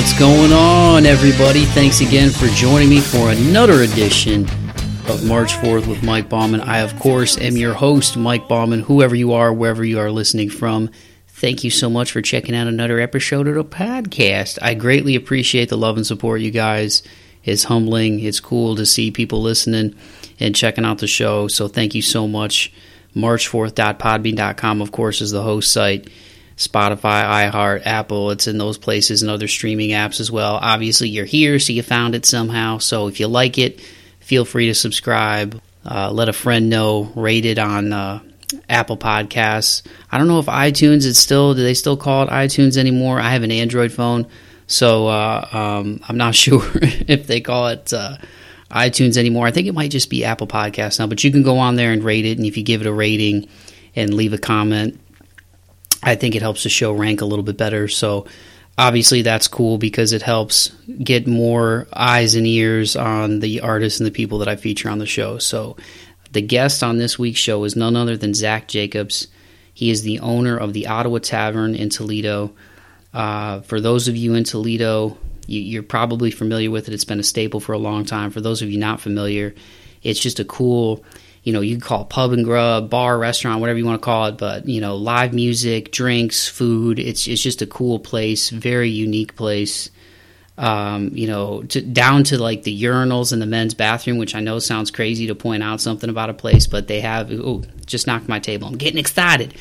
What's going on, everybody? Thanks again for joining me for another edition of March Forth with Mike Bauman. I, of course, am your host, Mike Bauman, whoever you are, wherever you are listening from. Thank you so much for checking out another episode of the podcast. I greatly appreciate the love and support, you guys. It's humbling. It's cool to see people listening and checking out the show. So thank you so much. MarchForth.podbean.com, of course, is the host site. Spotify, iHeart, Apple. It's in those places and other streaming apps as well. Obviously, you're here, so you found it somehow. So if you like it, feel free to subscribe. Uh, let a friend know. Rate it on uh, Apple Podcasts. I don't know if iTunes is still. Do they still call it iTunes anymore? I have an Android phone, so uh, um, I'm not sure if they call it uh, iTunes anymore. I think it might just be Apple Podcasts now. But you can go on there and rate it, and if you give it a rating and leave a comment I think it helps the show rank a little bit better. So obviously that's cool because it helps get more eyes and ears on the artists and the people that I feature on the show. So the guest on this week's show is none other than Zack Jacobs. He is the owner of the Ottawa Tavern in Toledo. Uh, for those of you in Toledo, you, are probably familiar with it. It's been a staple for a long time. For those of you not familiar, it's just a cool you know, you can call pub and grub, bar, restaurant, whatever you want to call it, but you know, live music, drinks, food. It's it's just a cool place, very unique place. Um, you know, to, down to like the urinals in the men's bathroom, which I know sounds crazy to point out something about a place, but they have. Oh, just knocked my table. I'm getting excited.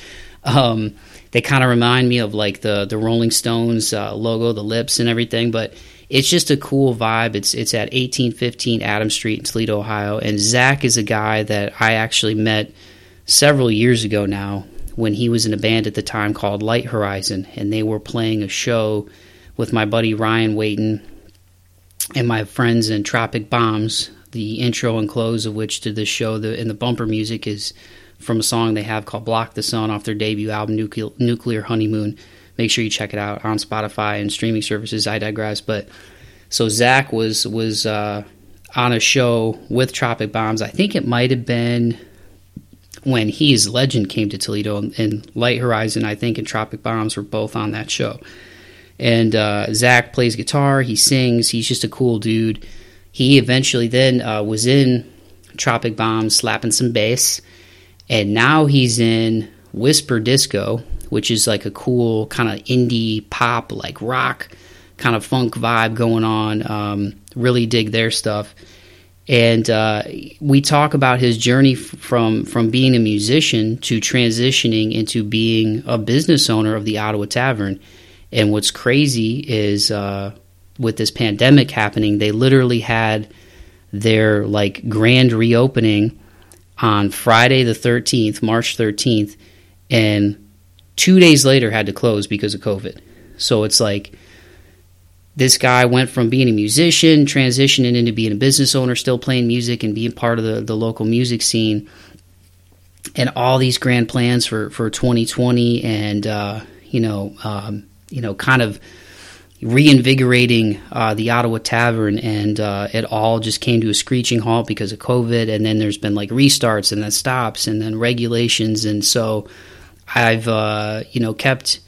Um, they kind of remind me of like the the Rolling Stones uh, logo, the lips and everything, but it's just a cool vibe. It's it's at 1815 Adams Street in Toledo, Ohio. And Zack is a guy that I actually met several years ago now when he was in a band at the time called Light Horizon, and they were playing a show with my buddy Ryan Waiton and my friends in Tropic Bombs. The intro and close of which to this show, the and the bumper music is from a song they have called "Block the Sun" off their debut album, Nuclear, Nuclear Honeymoon make sure you check it out on Spotify and streaming services. I digress. But so Zack was was uh, on a show with Tropic Bombs. I think it might have been when He's Legend came to Toledo and Light Horizon. I think and Tropic Bombs were both on that show. And uh, Zach plays guitar. He sings. He's just a cool dude. He eventually then uh, was in Tropic Bombs, slapping some bass, and now he's in Whisper Disco, which is like a cool kind of indie pop, like rock kind of funk vibe going on. Um, really dig their stuff. And uh, we talk about his journey from from being a musician to transitioning into being a business owner of the Ottawa Tavern. And what's crazy is uh, with this pandemic happening, they literally had their like grand reopening on Friday the 13th, March 13th, and two days later had to close because of COVID. So it's like this guy went from being a musician, transitioning into being a business owner, still playing music and being part of the, the local music scene, and all these grand plans for, for 2020 and, uh, you know, um, you know, kind of reinvigorating uh, the Ottawa Tavern, and uh, it all just came to a screeching halt because of COVID. And then there's been like restarts and then stops and then regulations, and so I've uh, you know kept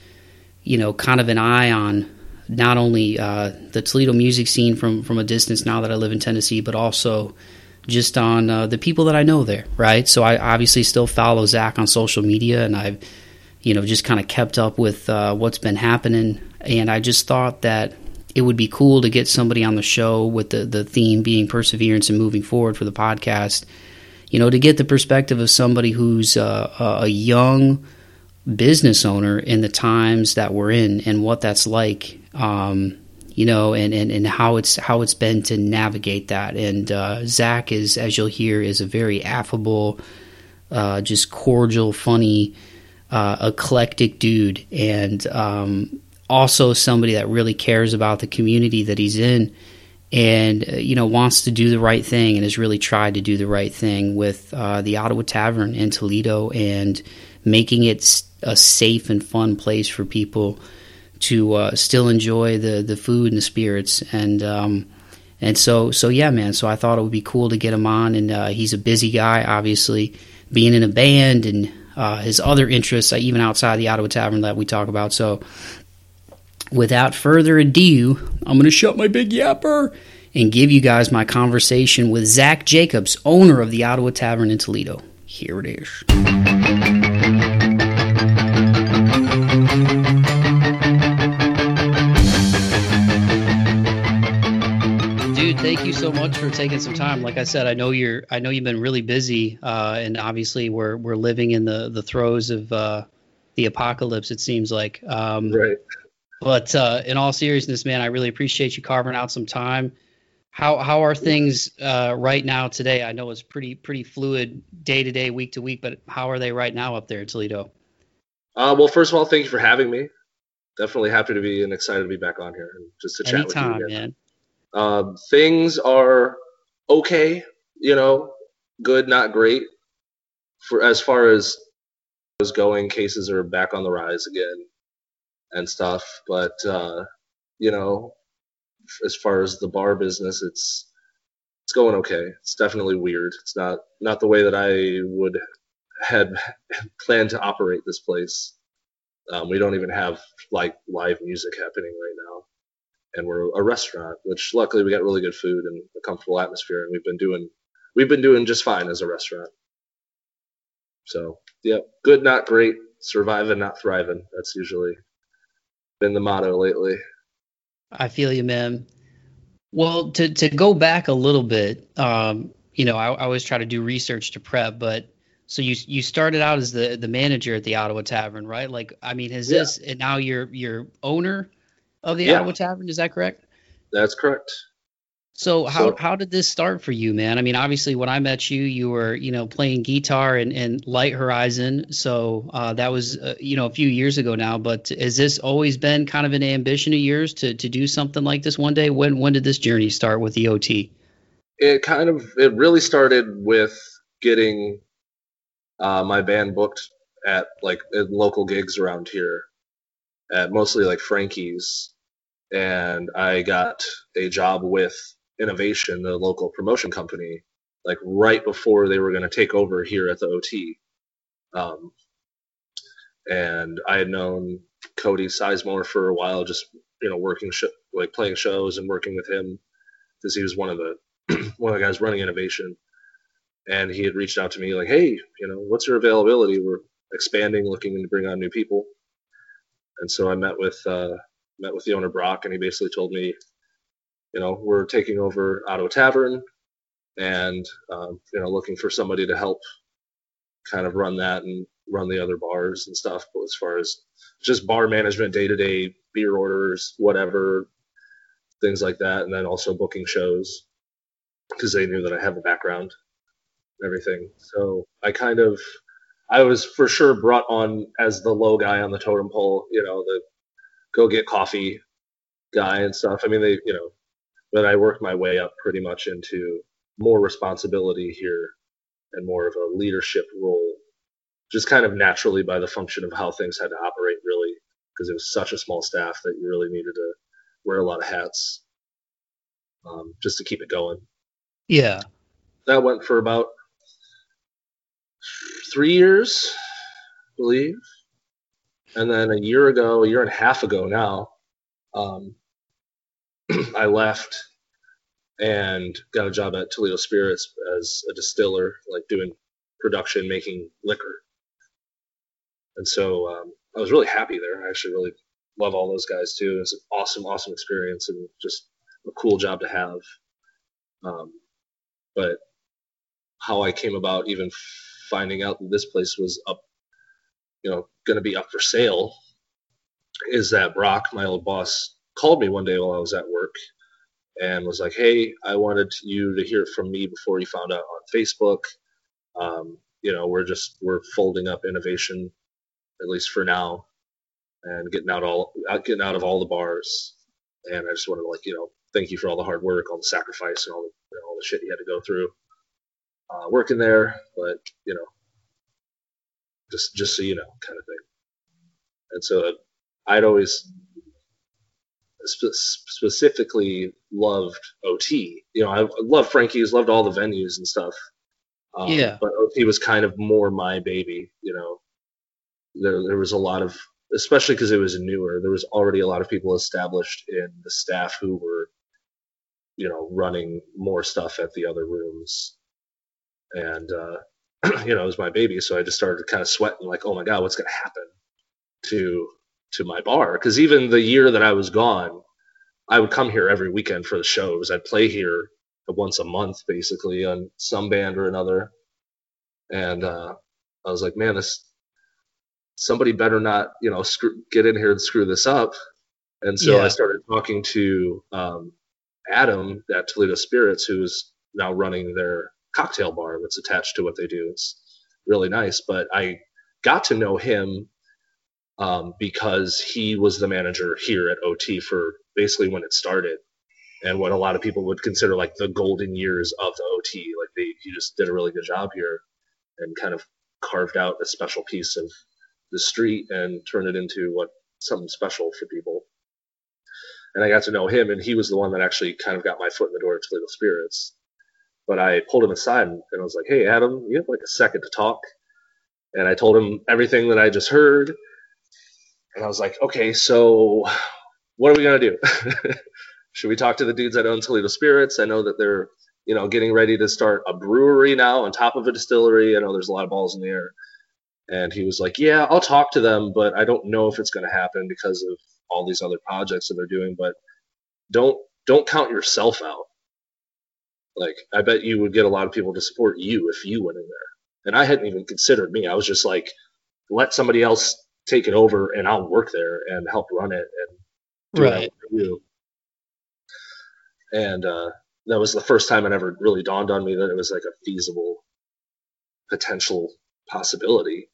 you know kind of an eye on not only uh, the Toledo music scene from from a distance now that I live in Tennessee, but also just on uh, the people that I know there. Right, so I obviously still follow Zack on social media, and I've you know just kind of kept up with uh, what's been happening, and I just thought that it would be cool to get somebody on the show with the the theme being perseverance and moving forward for the podcast. You know, to get the perspective of somebody who's uh, a young business owner in the times that we're in and what that's like um, you know and, and, and how it's how it's been to navigate that. And uh, Zack is as you'll hear is a very affable uh, just cordial funny uh, eclectic dude. And um, also somebody that really cares about the community that he's in and uh, you know wants to do the right thing and has really tried to do the right thing with uh, the Ottawa Tavern in Toledo. And making it a safe and fun place for people to uh, still enjoy the the food and the spirits and um, and so so yeah man so I thought it would be cool to get him on and uh, he's a busy guy obviously being in a band and uh, his other interests uh, even outside the Ottawa Tavern that we talk about so without further ado, I'm going to shut my big yapper and give you guys my conversation with Zack Jacobs, owner of the Ottawa Tavern in Toledo. Here it is. Thank you so much for taking some time. Like I said, I know you're. I know you've been really busy, uh, and obviously we're we're living in the the throes of uh, the apocalypse. It seems like. Um, right. But uh, in all seriousness, man, I really appreciate you carving out some time. How how are things uh, right now today? I know it's pretty pretty fluid day to day, week to week, but how are they right now up there in Toledo? Uh, well, first of all, thank you for having me. Definitely happy to be and excited to be back on here and just to chat Anytime, with you man. Um, things are okay, you know, good, not great. For as far as is going, cases are back on the rise again and stuff. But uh, you know, as far as the bar business, it's it's going okay. It's definitely weird. It's not not the way that I would had planned to operate this place. Um, we don't even have like live music happening right now, and we're a restaurant, which luckily we got really good food and a comfortable atmosphere, and we've been doing we've been doing just fine as a restaurant. So yeah, good, not great, surviving, not thriving. That's usually been the motto lately. I feel you, man. Well, to to go back a little bit, um, you know, I, I always try to do research to prep, but so you you started out as the the manager at the Ottawa Tavern, right? Like, I mean, is Yeah. this and now you're you're owner of the Yeah. Ottawa Tavern? Is that correct? That's correct. So how So- how did this start for you, man? I mean, obviously when I met you, you were you know playing guitar and, and Light Horizon, so uh, that was uh, you know a few years ago now. But has this always been kind of an ambition of yours to to do something like this one day? When when did this journey start with the OT? It kind of it really started with getting uh, my band booked at like at local gigs around here, at mostly like Frankie's, and I got a job with Innovation, the local promotion company, like right before they were going to take over here at the OT. Um, and I had known Cody Sizemore for a while, just you know working sh- like playing shows and working with him because he was one of the one of the guys running innovation, and he had reached out to me like, "Hey, you know, what's your availability? We're expanding, looking to bring on new people." And so I met with uh, met with the owner Brock, and he basically told me, you know, we're taking over Ottawa Tavern, and um, you know, looking for somebody to help kind of run that and run the other bars and stuff. But as far as just bar management, day to day beer orders, whatever, things like that, and then also booking shows because they knew that I have a background and everything. So I kind of, I was for sure brought on as the low guy on the totem pole, you know, the go get coffee guy and stuff. I mean, they, you know, but I worked my way up pretty much into more responsibility here and more of a leadership role, just kind of naturally by the function of how things had to operate, really, because it was such a small staff that you really needed to wear a lot of hats um, just to keep it going Yeah. that went for about three years, I believe. And then a year ago, a year and a half ago now, um, I left and got a job at Toledo Spirits as a distiller, like doing production, making liquor. And so um, I was really happy there. I actually really love all those guys too. It's an awesome, awesome experience and just a cool job to have. Um, but how I came about even finding out that this place was up, you know, going to be up for sale is that Brock, my old boss, called me one day while I was at work and was like, "Hey, I wanted you to hear from me before you found out on Facebook. Um, you know, we're just we're folding up innovation, at least for now, and getting out all getting out of all the bars. And I just wanted to like you know thank you for all the hard work, all the sacrifice, and all the you know, all the shit you had to go through uh, working there. But you know, just just so you know, kind of thing. And so I'd always spe- specifically loved OT. You know, I loved Frankie's, loved all the venues and stuff. Um, Yeah. But OT was kind of more my baby. You know, there there was a lot of especially because it was newer. There was already a lot of people established in the staff who were, you know, running more stuff at the other rooms, and uh, you know, it was my baby, so I just started kind of sweating, like, oh my god, what's gonna happen to to my bar? Because even the year that I was gone, I would come here every weekend for the shows. I'd play here once a month, basically, on some band or another, and uh, I was like, man, this somebody better not, you know, screw, get in here and screw this up. And so yeah. I started talking to um, Adam at Toledo Spirits, who's now running their cocktail bar that's attached to what they do. It's really nice. But I got to know him um, because he was the manager here at OT for basically when it started and what a lot of people would consider like the golden years of the OT. Like they, he just did a really good job here and kind of carved out a special piece of the street and turned it into what something special for people. And I got to know him, and he was the one that actually kind of got my foot in the door at Toledo Spirits. But I pulled him aside and, I was like, "Hey, Adam, you have like a second to talk?" And I told him everything that I just heard, and I was like, "Okay, so what are we gonna do? Should we talk to the dudes that own Toledo Spirits? I know that they're, you know, getting ready to start a brewery now on top of a distillery. I know there's a lot of balls in the air." And he was like, "Yeah, I'll talk to them, but I don't know if it's to happen because of all these other projects that they're doing. But don't don't count yourself out. Like, I bet you would get a lot of people to support you if you went in there. And I hadn't even considered me. I was just like, let somebody else take it over, and I'll work there and help run it and do right. you. And uh, that was the first time it ever really dawned on me that it was like a feasible potential possibility.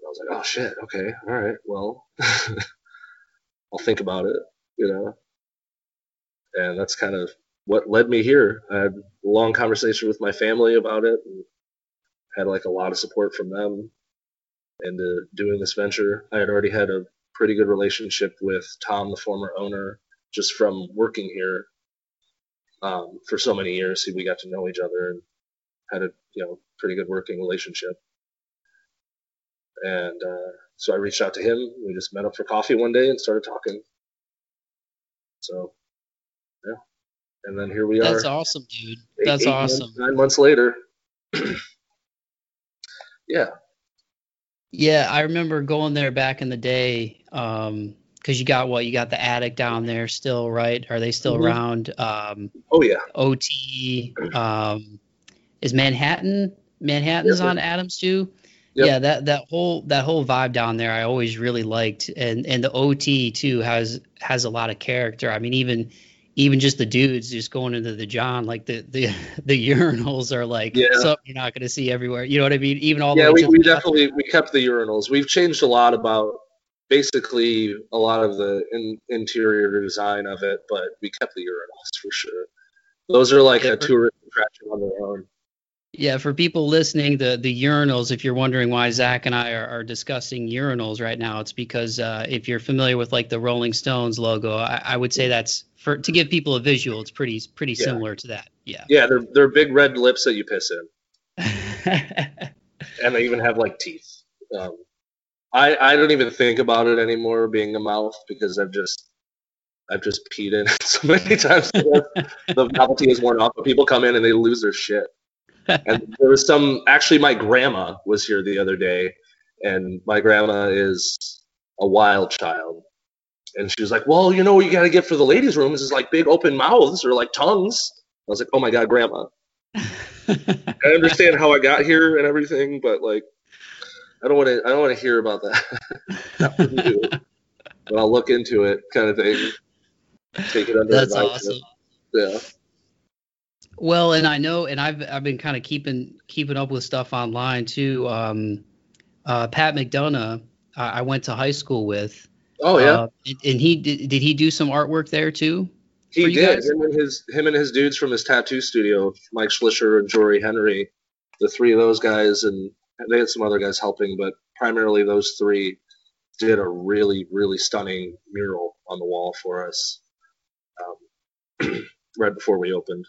I was like, oh shit, okay, all right, well, I'll think about it, you know. And that's kind of what led me here. I had a long conversation with my family about it and had like a lot of support from them into doing this venture. I had already had a pretty good relationship with Tom, the former owner, just from working here um, for so many years. We got to know each other and had a you know pretty good working relationship. And uh, so I reached out to him. We just met up for coffee one day and started talking. So. And then here we are. That's awesome, dude. That's eight awesome. Months, nine months later. yeah. Yeah, I remember going there back in the day. Um, because you got what you got the attic down there still, right? Are they still mm-hmm. around? Um, oh yeah. OT. Um, is Manhattan? Manhattan's on Adams too. Yep. Yeah, that that whole that whole vibe down there, I always really liked, and and the OT too has has a lot of character. I mean, even even just the dudes just going into the John, like the the the urinals are like yeah. something you're not going to see everywhere. You know what I mean? Even all yeah, we, we definitely we kept the urinals. We've changed a lot about basically a lot of the in, interior design of it, but we kept the urinals for sure. Those are like yeah, a tourist attraction on their own. Yeah, for people listening, the the urinals. If you're wondering why Zack and I are, are discussing urinals right now, it's because uh, if you're familiar with like the Rolling Stones logo, I, I, would say that's for to give people a visual. It's pretty pretty yeah. similar to that. Yeah. Yeah, they're they're big red lips that you piss in, and they even have like teeth. Um, I I don't even think about it anymore being a mouth because I've just I've just peed in it so many times. the novelty is worn off, but people come in and they lose their shit and there was some actually my grandma was here the other day and my grandma is a wild child and she was like well you know what you got to get for the ladies rooms is like big open mouths or like tongues. I was like oh my god grandma. I understand how i got here and everything but like i don't want to i don't want to hear about that. But i'll look into it kind of thing. Take it under that's awesome. Yeah. Well, and I know, and I've I've been kind of keeping keeping up with stuff online too. Um, uh, Pat McDonough, I, I, went to high school with. Oh yeah. Uh, and he did. Did he do some artwork there too? He did. Him and his him and his dudes from his tattoo studio, Mike Schlischer and Jory Henry, the three of those guys, and they had some other guys helping, but primarily those three did a really really stunning mural on the wall for us um, right before we opened.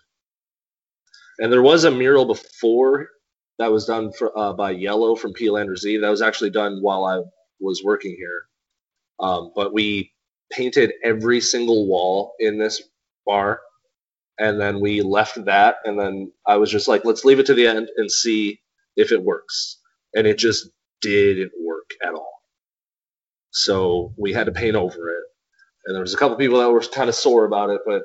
And there was a mural before that was done for, uh, by Yellow from P. Z. That was actually done while I was working here. Um, but we painted every single wall in this bar, and then we left that, and then I was just like, let's leave it to the end and see if it works, and it just didn't work at all. So we had to paint over it, and there was a couple people that were kind of sore about it, but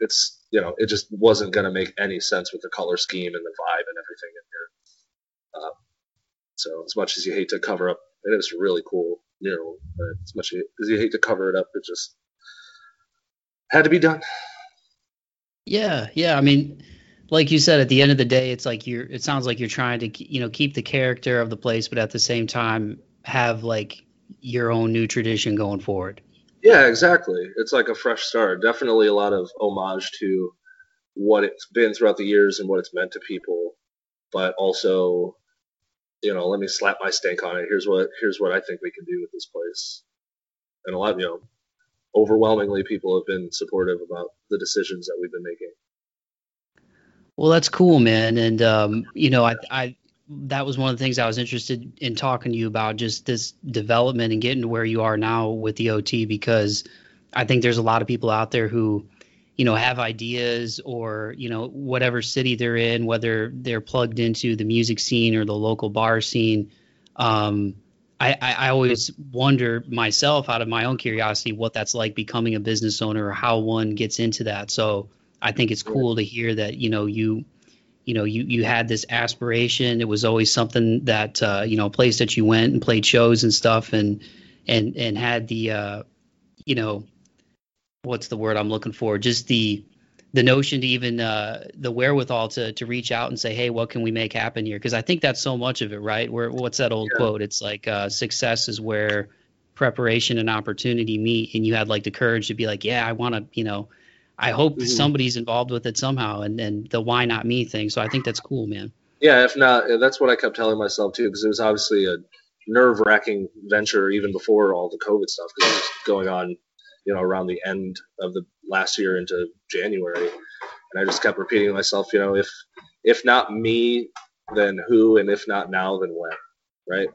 it's you know it just wasn't going to make any sense with the color scheme and the vibe and everything in here. Um, so as much as you hate to cover up, it was really cool mural, know, as much as you hate to cover it up, it just had to be done. Yeah, yeah. I mean, like you said, at the end of the day, it's like you're. It sounds like you're trying to, you know, keep the character of the place, but at the same time have like your own new tradition going forward. Yeah, exactly. It's like a fresh start. Definitely a lot of homage to what it's been throughout the years and what it's meant to people, but also, you know, let me slap my stink on it. Here's what here's what I think we can do with this place. And a lot, of you know, overwhelmingly people have been supportive about the decisions that we've been making. Well, that's cool, man. And um, you know, I, I that was one of the things I was interested in talking to you about, just this development and getting to where you are now with the OT, because I think there's a lot of people out there who, you know, have ideas or you know whatever city they're in, whether they're plugged into the music scene or the local bar scene. Um, I, I, always wonder myself, out of my own curiosity, what that's like becoming a business owner or how one gets into that. So I think it's cool to hear that you know you you know you you had this aspiration it was always something that uh, you know a place that you went and played shows and stuff and and and had the uh, you know what's the word i'm looking for just the the notion to even uh, the wherewithal to to reach out and say hey what can we make happen here because i think that's so much of it right where what's that old yeah. quote it's like uh, success is where preparation and opportunity meet and you had like the courage to be like yeah i want to you know I hope mm-hmm. somebody's involved with it somehow, and and the why not me thing. So I think that's cool, man. Yeah, if not, that's what I kept telling myself too, because it was obviously a nerve wracking venture even before all the COVID stuff, because it was going on, you know, around the end of the last year into January, and I just kept repeating to myself, you know, if if not me, then who, and if not now, then when, right?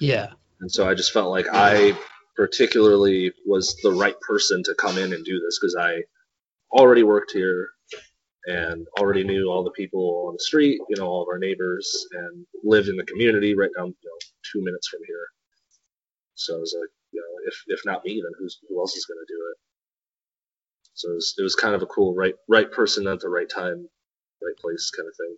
Yeah. And so I just felt like I particularly was the right person to come in and do this because I already worked here and already knew all the people on the street, you know, all of our neighbors, and lived in the community right down, you know, two minutes from here. So I was like, you know, if if not me, then who's who else is going to do it? So it was, it was kind of a cool right right person at the right time, right place kind of thing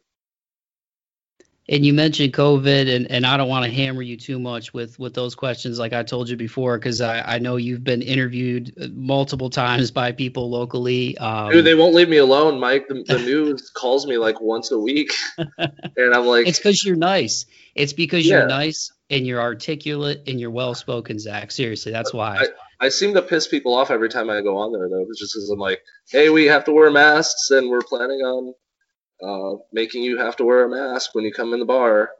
and you mentioned COVID, and, and I don't want to hammer you too much with with those questions, like I told you before, because I, I know you've been interviewed uh, multiple times by people locally. Um, Dude, they won't leave me alone, Mike. The, the news calls me like once a week, and I'm like, it's because you're nice. It's because yeah. you're nice and you're articulate and you're well spoken, Zack. Seriously, that's why. I, I seem to piss people off every time I go on there, though, just because I'm like, hey, we have to wear masks, and we're planning on uh, making you have to wear a mask when you come in the bar.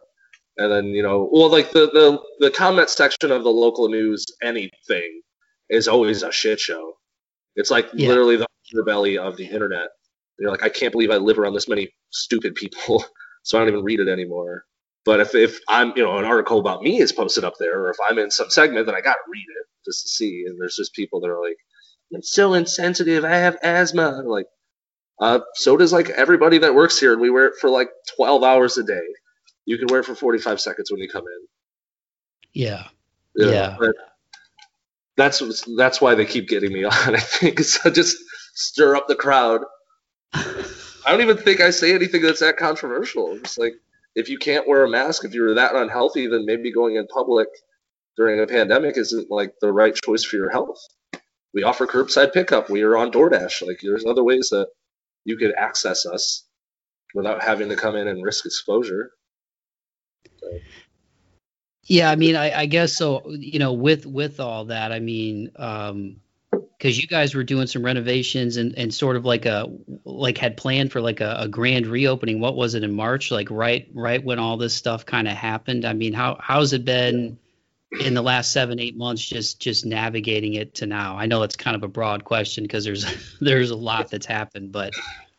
And then, you know, well, like the, the, the comment section of the local news, anything, is always a shit show. It's like yeah. literally the underbelly of the internet. You're like, I can't believe I live around this many stupid people, so I don't even read it anymore. But if, if I'm, you know, an article about me is posted up there, or if I'm in some segment, then I got to read it just to see. And there's just people that are like, I'm so insensitive. I have asthma. I'm like, uh, so does like everybody that works here, and we wear it for like 12 hours a day. You can wear it for 45 seconds when you come in. Yeah. yeah. But that's that's why they keep getting me on. I think so just stir up the crowd. I don't even think I say anything that's that controversial. It's like if you can't wear a mask, if you're that unhealthy, then maybe going in public during a pandemic isn't like the right choice for your health. We offer curbside pickup. We are on DoorDash. Like there's other ways that you could access us without having to come in and risk exposure. So. Yeah, I mean, I, I, guess so. You know, with with all that, I mean, um, because you guys were doing some renovations and, and sort of like a like had planned for like a, a grand reopening. What was it in March? Like right right when all this stuff kind of happened. I mean, how how's it been? in the last seven eight months just just navigating it to now i know it's kind of a broad question because there's there's a lot that's happened but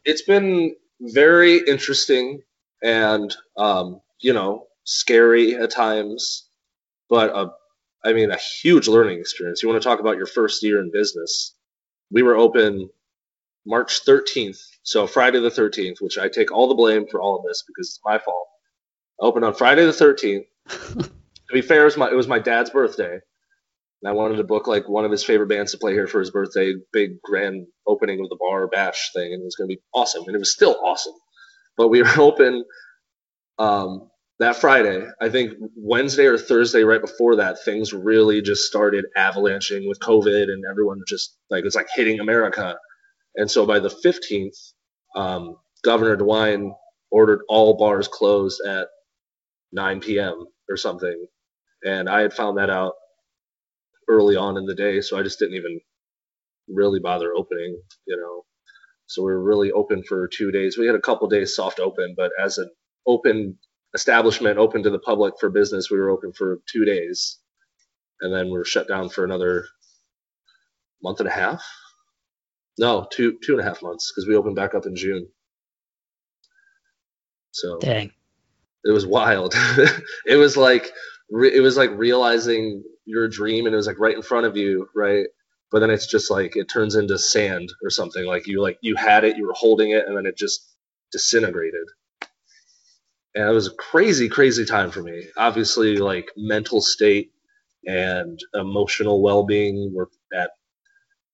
it's been very interesting and um, you know scary at times but a I mean, a huge learning experience. You want to talk about your first year in business? We were open March 13th, so Friday the 13th, which I take all the blame for all of this because it's my fault. I opened on Friday the 13th. to be fair, it was my, it was my dad's birthday. And I wanted to book like one of his favorite bands to play here for his birthday, big grand opening of the bar bash thing, and it was going to be awesome. And it was still awesome. But we were open um, that Friday. I think Wednesday or Thursday, right before that, things really just started avalanching with COVID, and everyone just like it's like hitting America. And so by the 15th, um, Governor DeWine ordered all bars closed at 9 p.m. or something. And I had found that out early on in the day, so I just didn't even really bother opening, you know. So we were really open for two days. We had a couple days soft open, but as an open establishment, open to the public for business, we were open for two days, and then we were shut down for another month and a half. No, two two and a half months because we opened back up in June. So dang, it was wild. it was like it was like realizing your dream and it was like right in front of you, right? But then it's just like it turns into sand or something. Like you like you had it, you were holding it, and then it just disintegrated. And it was a crazy, crazy time for me. Obviously, like mental state and emotional well being were at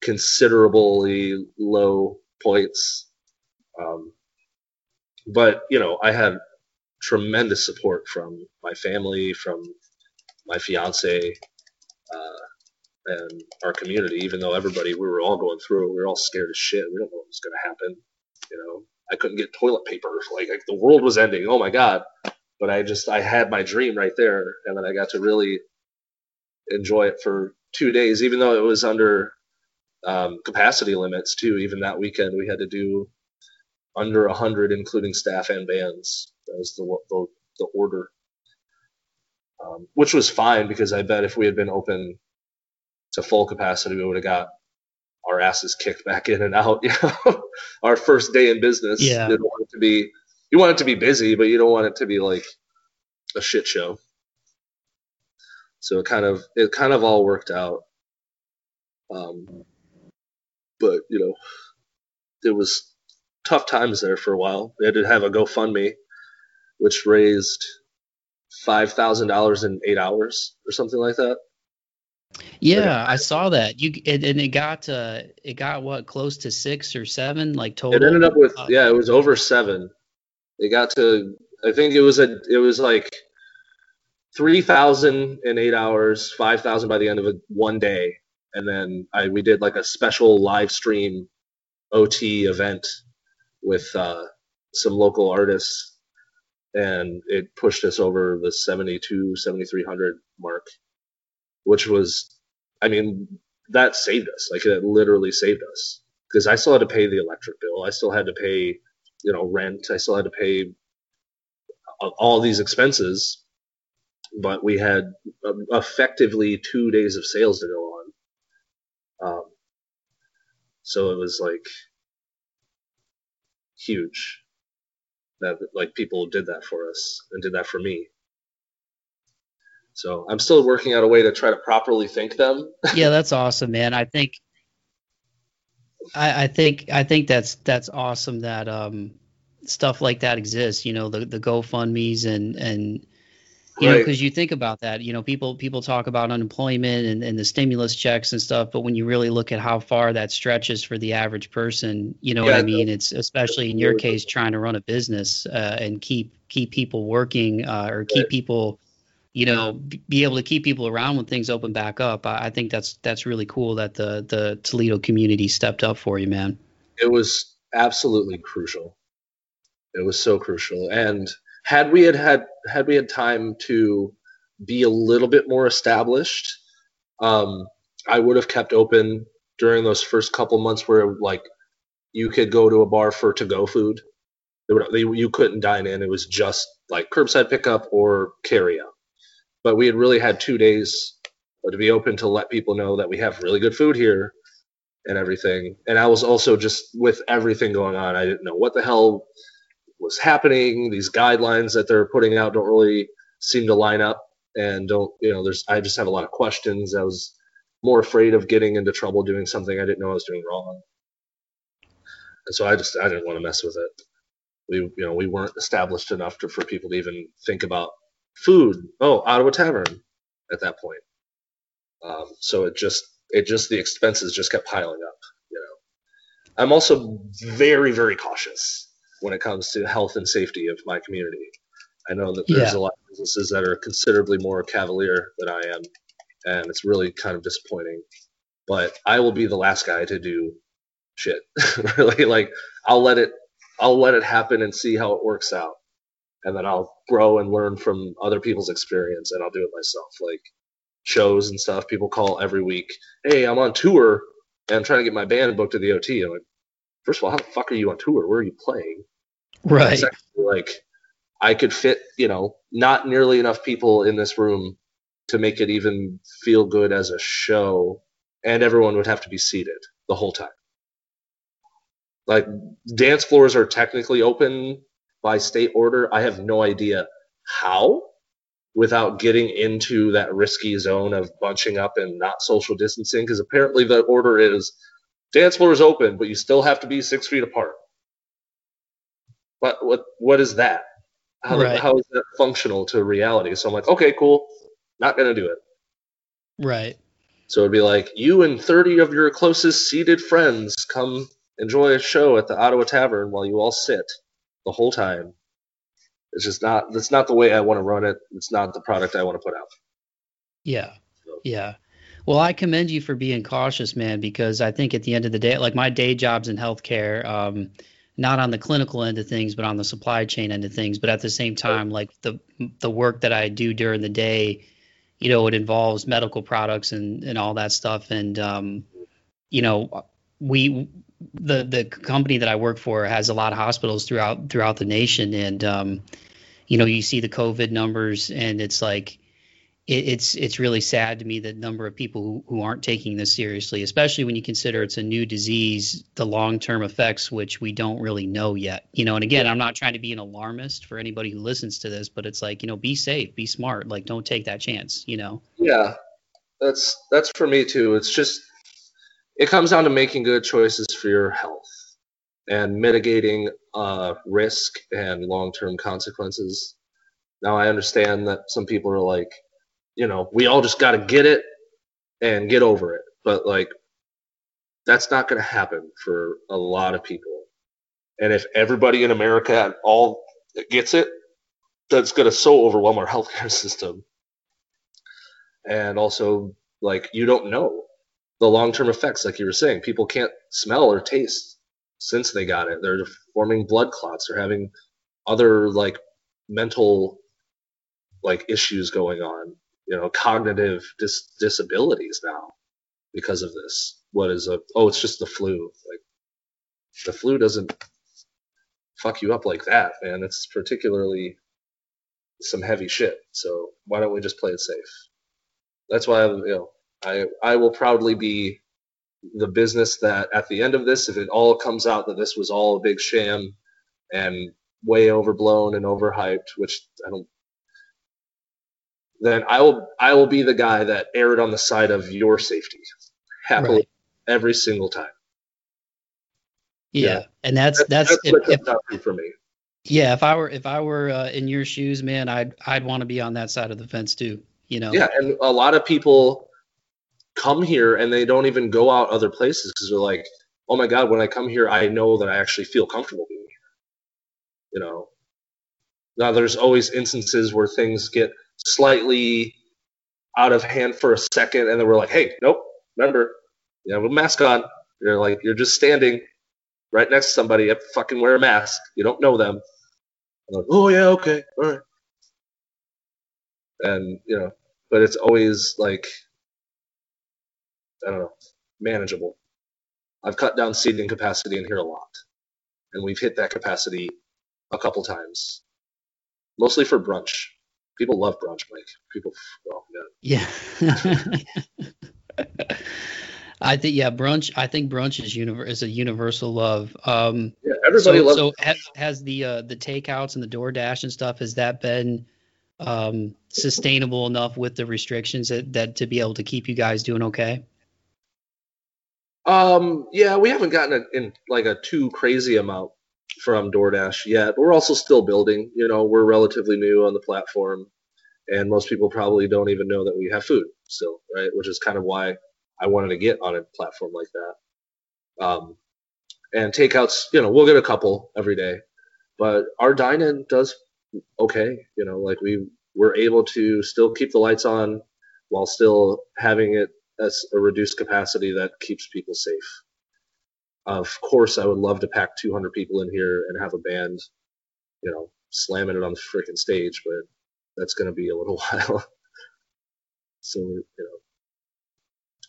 considerably low points. Um, but you know, I had tremendous support from my family, from my fiance, uh, and our community. Even though everybody, we were all going through it, we were all scared as shit. We don't know what was going to happen. You know, I couldn't get toilet paper. Like, like the world was ending. Oh my god! But I just, I had my dream right there, and then I got to really enjoy it for two days, even though it was under um, capacity limits too. Even that weekend, we had to do under 100, including staff and bands. That was the the, the order, um, which was fine because I bet if we had been open to full capacity, we would have got our asses kicked back in and out. You know, our first day in business. Yeah. You want it to be. You want it to be busy, but you don't want it to be like a shit show. So it kind of it kind of all worked out. Um, but you know, it was tough times there for a while. We had to have a GoFundMe, which raised five thousand dollars in eight hours or something like that. Yeah, I saw that. You it, and it got uh, it got what close to six or seven like total. It ended up with Uh, yeah, it was over seven. It got to I think it was a it was like three thousand in eight hours, five thousand by the end of a, one day, and then I we did like a special live stream OT event with uh, some local artists, and it pushed us over the 72, 7300 mark, which was, I mean, that saved us. Like it literally saved us because I still had to pay the electric bill. I still had to pay, you know, rent. I still had to pay all these expenses, but we had um, effectively two days of sales to go on. Um, so it was like huge that like people did that for us and did that for me. So I'm still working out a way to try to properly thank them. yeah, that's awesome, man. I think I, I think I think that's that's awesome that um stuff like that exists. You know, the the GoFundmes and and you know because you think about that. You know, people people talk about unemployment and, and the stimulus checks and stuff, but when you really look at how far that stretches for the average person, you know what I mean. It's especially in your case trying to run a business uh, and keep keep people working uh, or keep Right. people you know, be able to keep people around when things open back up. I, I think that's that's really cool that the the Toledo community stepped up for you, man. it was absolutely crucial. It was so crucial. And had we had had had we had time to be a little bit more established, um, I would have kept open during those first couple months where like you could go to a bar for to go food. They would, they, you couldn't dine in. It was just like curbside pickup or carry out. But we had really had two days to be open to let people know that we have really good food here and everything. And I was also just with everything going on, I didn't know what the hell was happening. These guidelines that they're putting out don't really seem to line up and don't you know there's I just have a lot of questions. I was more afraid of getting into trouble doing something I didn't know I was doing wrong. And so I just I didn't want to mess with it. We you know we weren't established enough to, for people to even think about food. Oh, Ottawa Tavern at that point. Um, so it just it just the expenses just kept piling up. You know, I'm also very very cautious when it comes to health and safety of my community. I know that there's yeah. a lot of businesses that are considerably more cavalier than I am, and it's really kind of disappointing. But I will be the last guy to do shit. really, like I'll let it, I'll let it happen and see how it works out, and then I'll grow and learn from other people's experience, and I'll do it myself. Like shows and stuff, people call every week, "Hey, I'm on tour and I'm trying to get my band booked to the OT." I'm like, first of all, how the fuck are you on tour? Where are you playing? Right. Like I could fit, you know, not nearly enough people in this room to make it even feel good as a show, and everyone would have to be seated the whole time. Like dance floors are technically open by state order. I have no idea how without getting into that risky zone of bunching up and not social distancing because apparently the order is dance floor is open, but you still have to be six feet apart. But what what is that? How, right. how is that functional to reality? So I'm like, okay, cool, not gonna do it. Right. So it'd be like you and 30 of your closest seated friends come enjoy a show at the Ottawa Tavern while you all sit the whole time. It's just not. That's not the way I want to run it. It's not the product I want to put out. Yeah. So. Yeah. Well, I commend you for being cautious, man, because I think at the end of the day, like my day job's in healthcare. Um, not on the clinical end of things, but on the supply chain end of things. But at the same time, like the the work that I do during the day, you know, it involves medical products and and all that stuff. And um, you know, we the the company that I work for has a lot of hospitals throughout throughout the nation, and um, you know, you see the COVID numbers, and it's like it, it's it's really sad to me the number of people who, who aren't taking this seriously, especially when you consider it's a new disease, the long term effects which we don't really know yet. You know, and again, I'm not trying to be an alarmist for anybody who listens to this, but it's like you know, be safe, be smart, like don't take that chance. You know. Yeah, that's that's for me too. It's just it comes down to making good choices for your health and mitigating uh, risk and long term consequences. Now I understand that some people are like you know, we all just got to get it and get over it. But like, that's not going to happen for a lot of people. And if everybody in America all gets it, that's going to so overwhelm our healthcare system. And also, like, you don't know the long term effects, like you were saying. People can't smell or taste since they got it. They're forming blood clots. They're having other, like, mental, like, issues going on you know cognitive dis- disabilities now because of this. What is a oh it's just the flu. Like the flu doesn't fuck you up like that, man. It's particularly some heavy shit. So why don't we just play it safe? That's why I'm, you know I I will proudly be the business that at the end of this, if it all comes out that this was all a big sham and way overblown and overhyped, which I don't then I will I will be the guy that erred on the side of your safety happily right. every single time. Yeah, yeah. and that's that's, that's if, if, for me. Yeah, if I were if I were uh, in your shoes, man, I'd I'd want to be on that side of the fence too. You know. Yeah, and a lot of people come here and they don't even go out other places because they're like, oh my god, when I come here, I know that I actually feel comfortable being here. You know. Now there's always instances where things get slightly out of hand for a second, and then we're like, hey, nope, remember, you have a mask on. You're like, you're just standing right next to somebody. You fucking wear a mask. You don't know them. Like, oh yeah, okay, all right. And you know, but it's always like, I don't know, manageable. I've cut down seating capacity in here a lot, and we've hit that capacity a couple times, mostly for brunch. People love brunch, Mike. People, oh yeah. Yeah. I think yeah, brunch. I think brunch is univer- is a universal love. Um, yeah, everybody so, loves. So has, has the uh, the takeouts and the DoorDash and stuff has that been um, sustainable enough with the restrictions that, that to be able to keep you guys doing okay? Um, yeah, we haven't gotten a, in like a too crazy amount from DoorDash yet. We're also still building. You know, we're relatively new on the platform, and most people probably don't even know that we have food still, right? Which is kind of why I wanted to get on a platform like that. Um, and takeouts, you know, we'll get a couple every day, but our dine-in does okay. You know, like we we're able to still keep the lights on while still having it as a reduced capacity that keeps people safe. Of course, I would love to pack 200 people in here and have a band, you know, slamming it on the freaking stage, but that's going to be a little while. so, you know.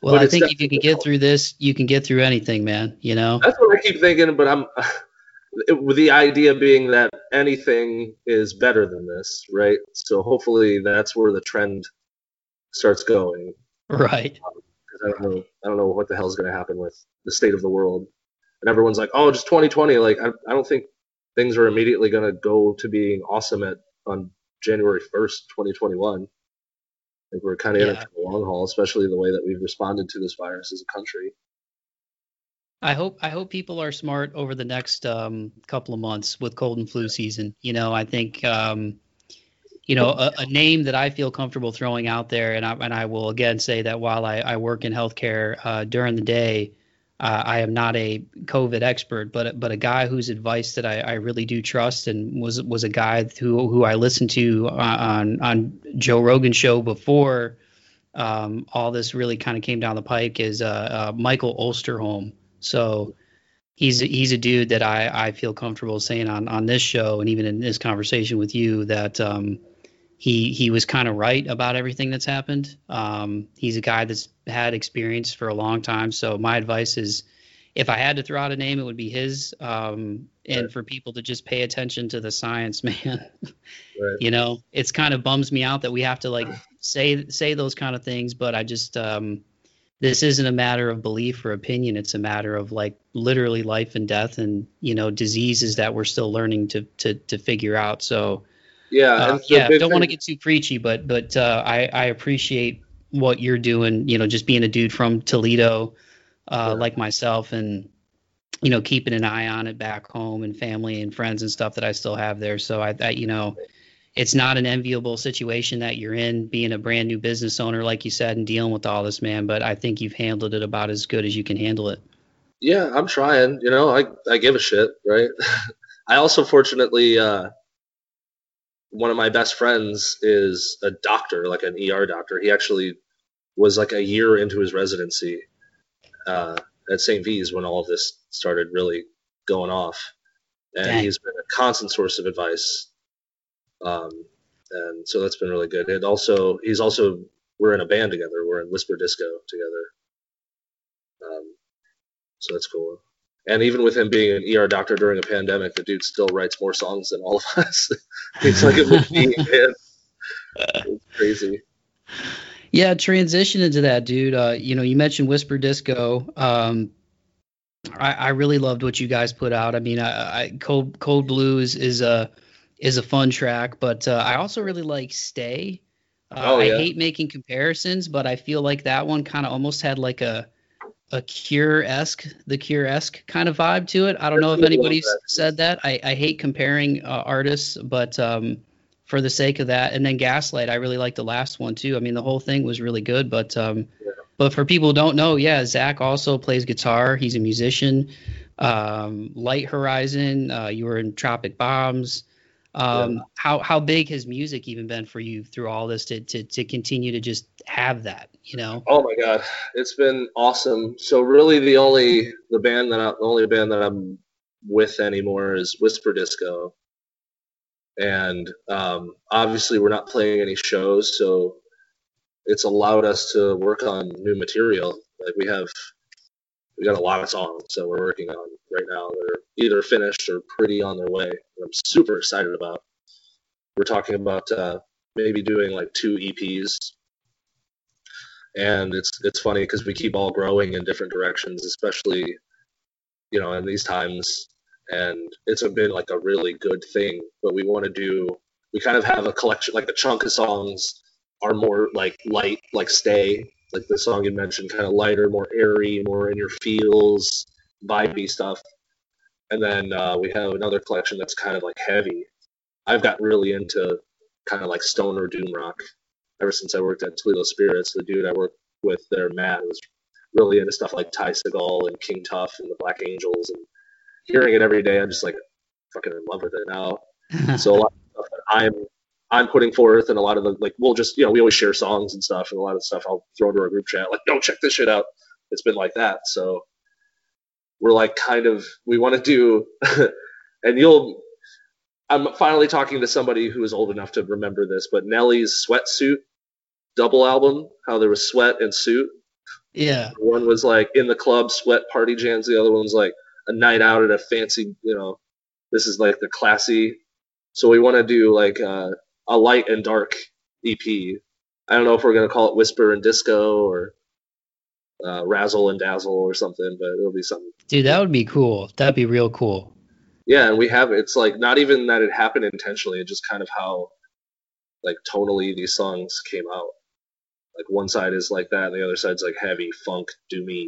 Well, but I think if you can get through this, you can get through anything, man. You know. That's what I keep thinking, but I'm. with the idea being that anything is better than this, right? So hopefully that's where the trend starts going. Right. Um, I don't know. I don't know what the hell is going to happen with the state of the world, and everyone's like, "Oh, just 2020." Like, I, I don't think things are immediately going to go to being awesome at on January 1st, 2021. I think we're kind of yeah. in it for the long haul, especially the way that we've responded to this virus as a country. I hope I hope people are smart over the next um, couple of months with cold and flu season. You know, I think um, you know a, a, name that I feel comfortable throwing out there, and I and I will again say that while I, I work in healthcare uh, during the day, uh, I am not a COVID expert, but but a guy whose advice that I, I really do trust, and was was a guy who who I listened to on on Joe Rogan show before um, all this really kind of came down the pike is uh, uh Michael Osterholm. So he's he's a dude that I, I feel comfortable saying on on this show and even in this conversation with you that um, he he was kind of right about everything that's happened. Um, he's a guy that's had experience for a long time. So my advice is, if I had to throw out a name, it would be his. Um, and right. for people to just pay attention to the science, man. right. You know, it's kind of bums me out that we have to like say say those kind of things, but I just um, this isn't a matter of belief or opinion it's a matter of like literally life and death and you know diseases that we're still learning to to to figure out so yeah uh, yeah don't want to get too preachy but but uh, i i appreciate what you're doing you know just being a dude from toledo uh, like myself and you know keeping an eye on it back home and family and friends and stuff that i still have there. So i, I you know it's not an enviable situation that you're in being a brand new business owner like you said and dealing with all this man but i think you've handled it about as good as you can handle it. Yeah i'm trying you know i i give a shit right? I also fortunately uh one of my best friends is a doctor like an er doctor he actually was like a year into his residency uh, at st v's when all of this started really going off and Dang. he's been a constant source of advice um, and so that's been really good. And also, he's also we're in a band together. We're in Whisper Disco together. Um, so that's cool. And even with him being an ER doctor during a pandemic, the dude still writes more songs than all of us. it's like a machine, man. It's crazy. Yeah, transition into that, dude. Uh, you know, you mentioned Whisper Disco. Um, I, I, really loved what you guys put out. I mean, I, I Cold Code Blue is, is a is a fun track, but uh, I also really like Stay. Uh, oh, yeah. I hate making comparisons, but I feel like that one kind of almost had like a a Cure esque, the Cure esque kind of vibe to it. I don't know if anybody's said that. I, I hate comparing uh, artists, but um, for the sake of that, and then Gaslight, I really like the last one too. I mean, the whole thing was really good, but um, yeah. but for people who don't know, yeah, Zack also plays guitar. He's a musician. Um, Light Horizon, uh, you were in Tropic Bombs. Um, yeah. How how big has music even been for you through all this to, to to continue to just have that? You know. Oh my God, it's been awesome. So really, the only the band that I, the only band that I'm with anymore is Whisper Disco, and um, obviously we're not playing any shows, so it's allowed us to work on new material. Like we have we got a lot of songs that we're working on right now that are either finished or pretty on their way. I'm super excited about. We're talking about uh, maybe doing like two EPs, and it's it's funny because we keep all growing in different directions, especially you know in these times, and it's been like a really good thing. But we want to do we kind of have a collection, like a chunk of songs are more like light, like Stay, like the song you mentioned, kind of lighter, more airy, more in your feels, vibey stuff. And then uh, we have another collection that's kind of like heavy. I've got really into kind of like stoner doom rock ever since I worked at Toledo Spirits. The dude I worked with there, Matt, was really into stuff like Ty Segall and King Tuff and the Black Angels. And hearing it every day, I'm just like fucking in love with it now. so a lot of stuff that I'm I'm putting forth, and a lot of the like we'll just you know we always share songs and stuff, and a lot of stuff I'll throw to our group chat like, "Don't check this shit out." It's been like that, so we're like kind of we want to do, and you'll. I'm finally talking to somebody who is old enough to remember this, but Nelly's Sweatsuit double album, how there was sweat and suit. Yeah. One was like in the club, sweat party jams. The other one was like a night out at a fancy, you know, this is like the classy. So we want to do like uh, a light and dark EP. I don't know if we're gonna call it Whisper and Disco or uh, Razzle and Dazzle or something, but it'll be something. Dude, that would be cool. That'd be real cool. Yeah, and we have it's like not even that it happened intentionally. It's just kind of how like tonally these songs came out. Like one side is like that, and the other side's like heavy funk, doomy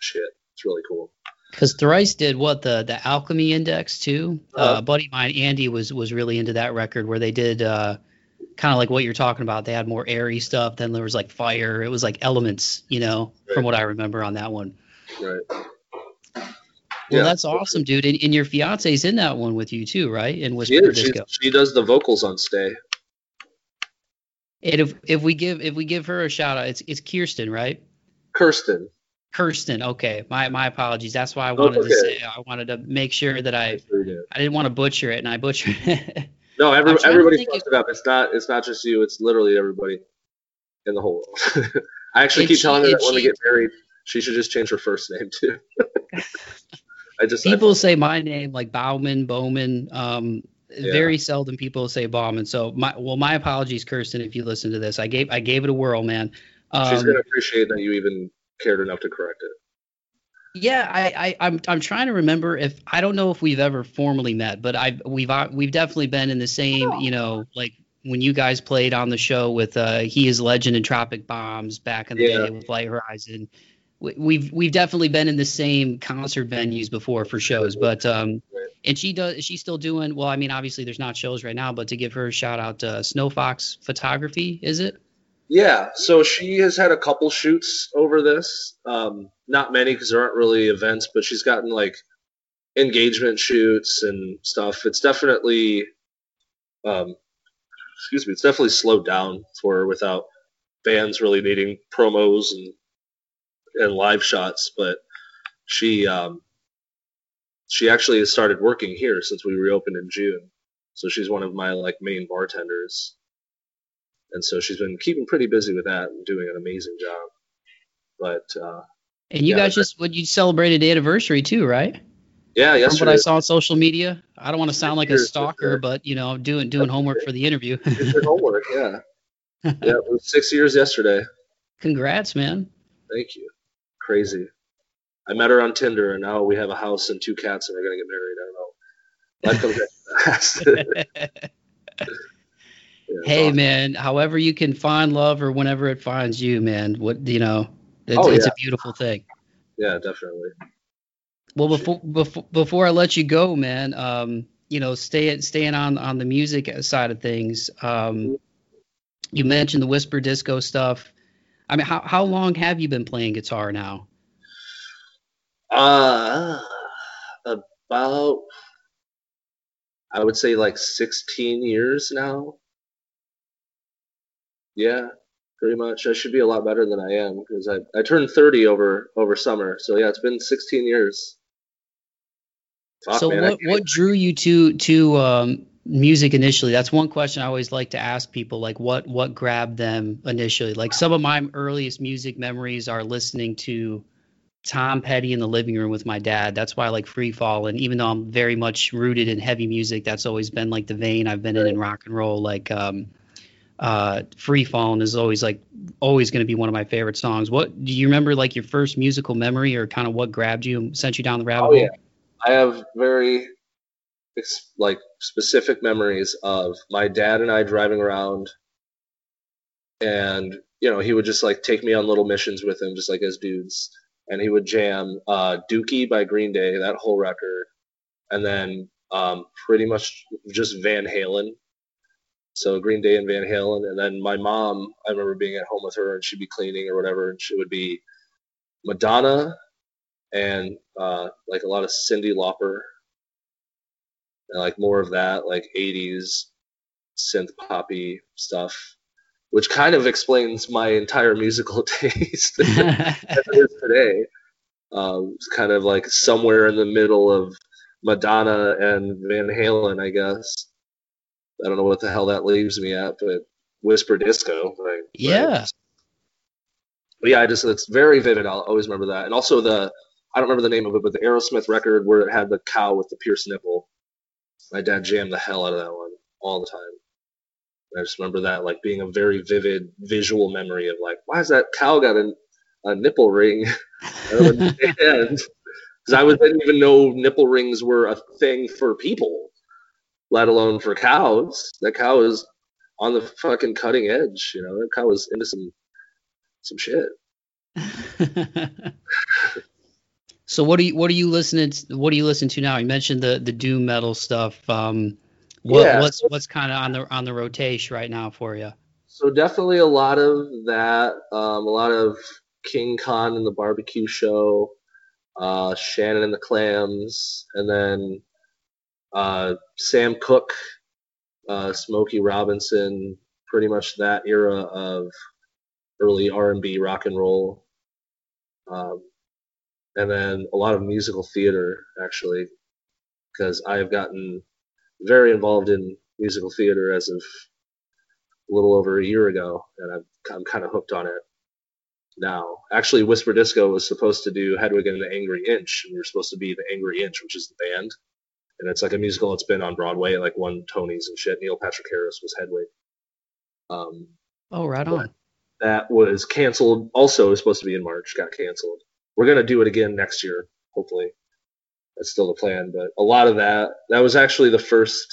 shit. It's really cool. Because Thrice did what the the Alchemy Index too. Uh, Uh-huh. buddy of mine, Andy, was was really into that record where they did uh, kind of like what you're talking about. They had more airy stuff. Then there was like fire. It was like elements, you know, from what I remember on that one. Right. Well, Yeah. that's awesome, dude. And, and your fiance's in that one with you too, right? In She, Whisper she, Disco. she does the vocals on Stay. And if if we give if we give her a shout out, it's it's Kirsten, right? Kirsten. Kirsten. Okay, my my apologies. That's why I wanted to say I wanted to make sure that I I didn't want to butcher it, and I butchered it. No, every, I'm trying to everybody fucks it up. It's not. It's not just you. It's literally everybody in the whole world. I actually keep she- telling her that when we get married, she should just change her first name too. I just I- people say my name like Bauman, Bowman. Um, Yeah. Very seldom people say bomb, and So my well, my apologies, Kirsten, if you listen to this. I gave I gave it a whirl, man. Um, she's gonna appreciate that you even cared enough to correct it. Yeah, I, I I'm I'm trying to remember if I don't know if we've ever formally met, but I we've uh, we've definitely been in the same, you know, like when you guys played on the show with uh He Is Legend and Tropic Bombs back in the Yeah. day with Light Horizon. We, we've we've definitely been in the same concert venues before for shows, but um and she does she's still doing well, I mean obviously there's not shows right now, but to give her a shout out uh Snowfox Photography, is it? Yeah, so she has had a couple shoots over this. Um, not many because there aren't really events, but she's gotten like engagement shoots and stuff. It's definitely, um, excuse me, it's definitely slowed down for her without bands really needing promos and and live shots. But she um, she actually has started working here since we reopened in June. So she's one of my like main bartenders and so she's been keeping pretty busy with that and doing an amazing job. But uh, And you Yeah, guys just what you celebrated the anniversary too, right? yeah, From what I saw on social media, I don't want to sound like a stalker, but you know, doing doing homework for the interview. homework. Yeah, yeah, it was six years yesterday. Congrats, man. Thank you. Crazy. I met her on Tinder, and now we have a house and two cats, and we're gonna get married. I don't know. Life comes fast. Yeah, hey, awesome. man. However you can find love, or whenever it finds you, man. What you know, it's, Oh, it's a beautiful thing. Yeah, definitely. Well, before before before I let you go, man, um, you know, stay staying on on the music side of things. Um, you mentioned the whisper disco stuff. I mean, how how long have you been playing guitar now? Uh, about I would say like 16 years now. Yeah, pretty much. I should be a lot better than I am because I, I turned 30 over over summer. So yeah, it's been 16 years. Fuck, so man, what what drew you to to um, music initially? That's one question I always like to ask people. Like what what grabbed them initially? Like some of my earliest music memories are listening to Tom Petty in the living room with my dad. That's why I like Free Fall. And even though I'm very much rooted in heavy music, that's always been like the vein I've been in in rock and roll. Like um, uh, Free Falling is always like always going to be one of my favorite songs. What do you remember? Like your first musical memory, or kind of what grabbed you and sent you down the rabbit Oh hole? yeah, I have very like specific memories of my dad and I driving around, and you know he would just like take me on little missions with him, just like as dudes, and he would jam uh, Dookie by Green Day, that whole record, and then um, pretty much just Van Halen. So Green Day and Van Halen, and then my mom, I remember being at home with her, and she'd be cleaning or whatever, and she would be Madonna and uh, like a lot of Cyndi Lauper and like more of that, like 80s synth poppy stuff, which kind of explains my entire musical taste as it is today. Um, it's kind of like somewhere in the middle of Madonna and Van Halen, I guess. I don't know what the hell that leaves me at, but Whisper Disco. Yeah. Right. Yeah, I just it's very vivid. I'll always remember that, and also the I don't remember the name of it, but the Aerosmith record where it had the cow with the pierced nipple. My dad jammed the hell out of that one all the time. And I just remember that like being a very vivid visual memory of like, why is that cow got a, a nipple ring? Because I was, didn't even know nipple rings were a thing for people, let alone for cows. That cow is on the fucking cutting edge. You know, that cow was into some some shit. so what are you what are you listening to, what are you listening to now? You mentioned the the doom metal stuff. Um, what, Yeah. what's what's kind of on the on the rotation right now for you? So definitely a lot of that. Um, a lot of King Khan and the Barbecue Show, uh, Shannon and the Clams, and then uh, Sam Cooke, uh, Smokey Robinson. Pretty much that era of early R&B rock and roll. Um, and then a lot of musical theater actually, because I have gotten very involved in musical theater as of a little over a year ago, and I'm, I'm kind of hooked on it now. Actually, Whisper Disco was supposed to do Hedwig and the Angry Inch, and we were supposed to be the Angry Inch, which is the band, and it's like a musical that's been on Broadway, like won Tonys and shit. Neil Patrick Harris was Hedwig. Um, Oh, right on. that was canceled. Also, it was supposed to be in March, got canceled. We're gonna do it again next year, hopefully. That's still the plan. But a lot of that, that was actually the first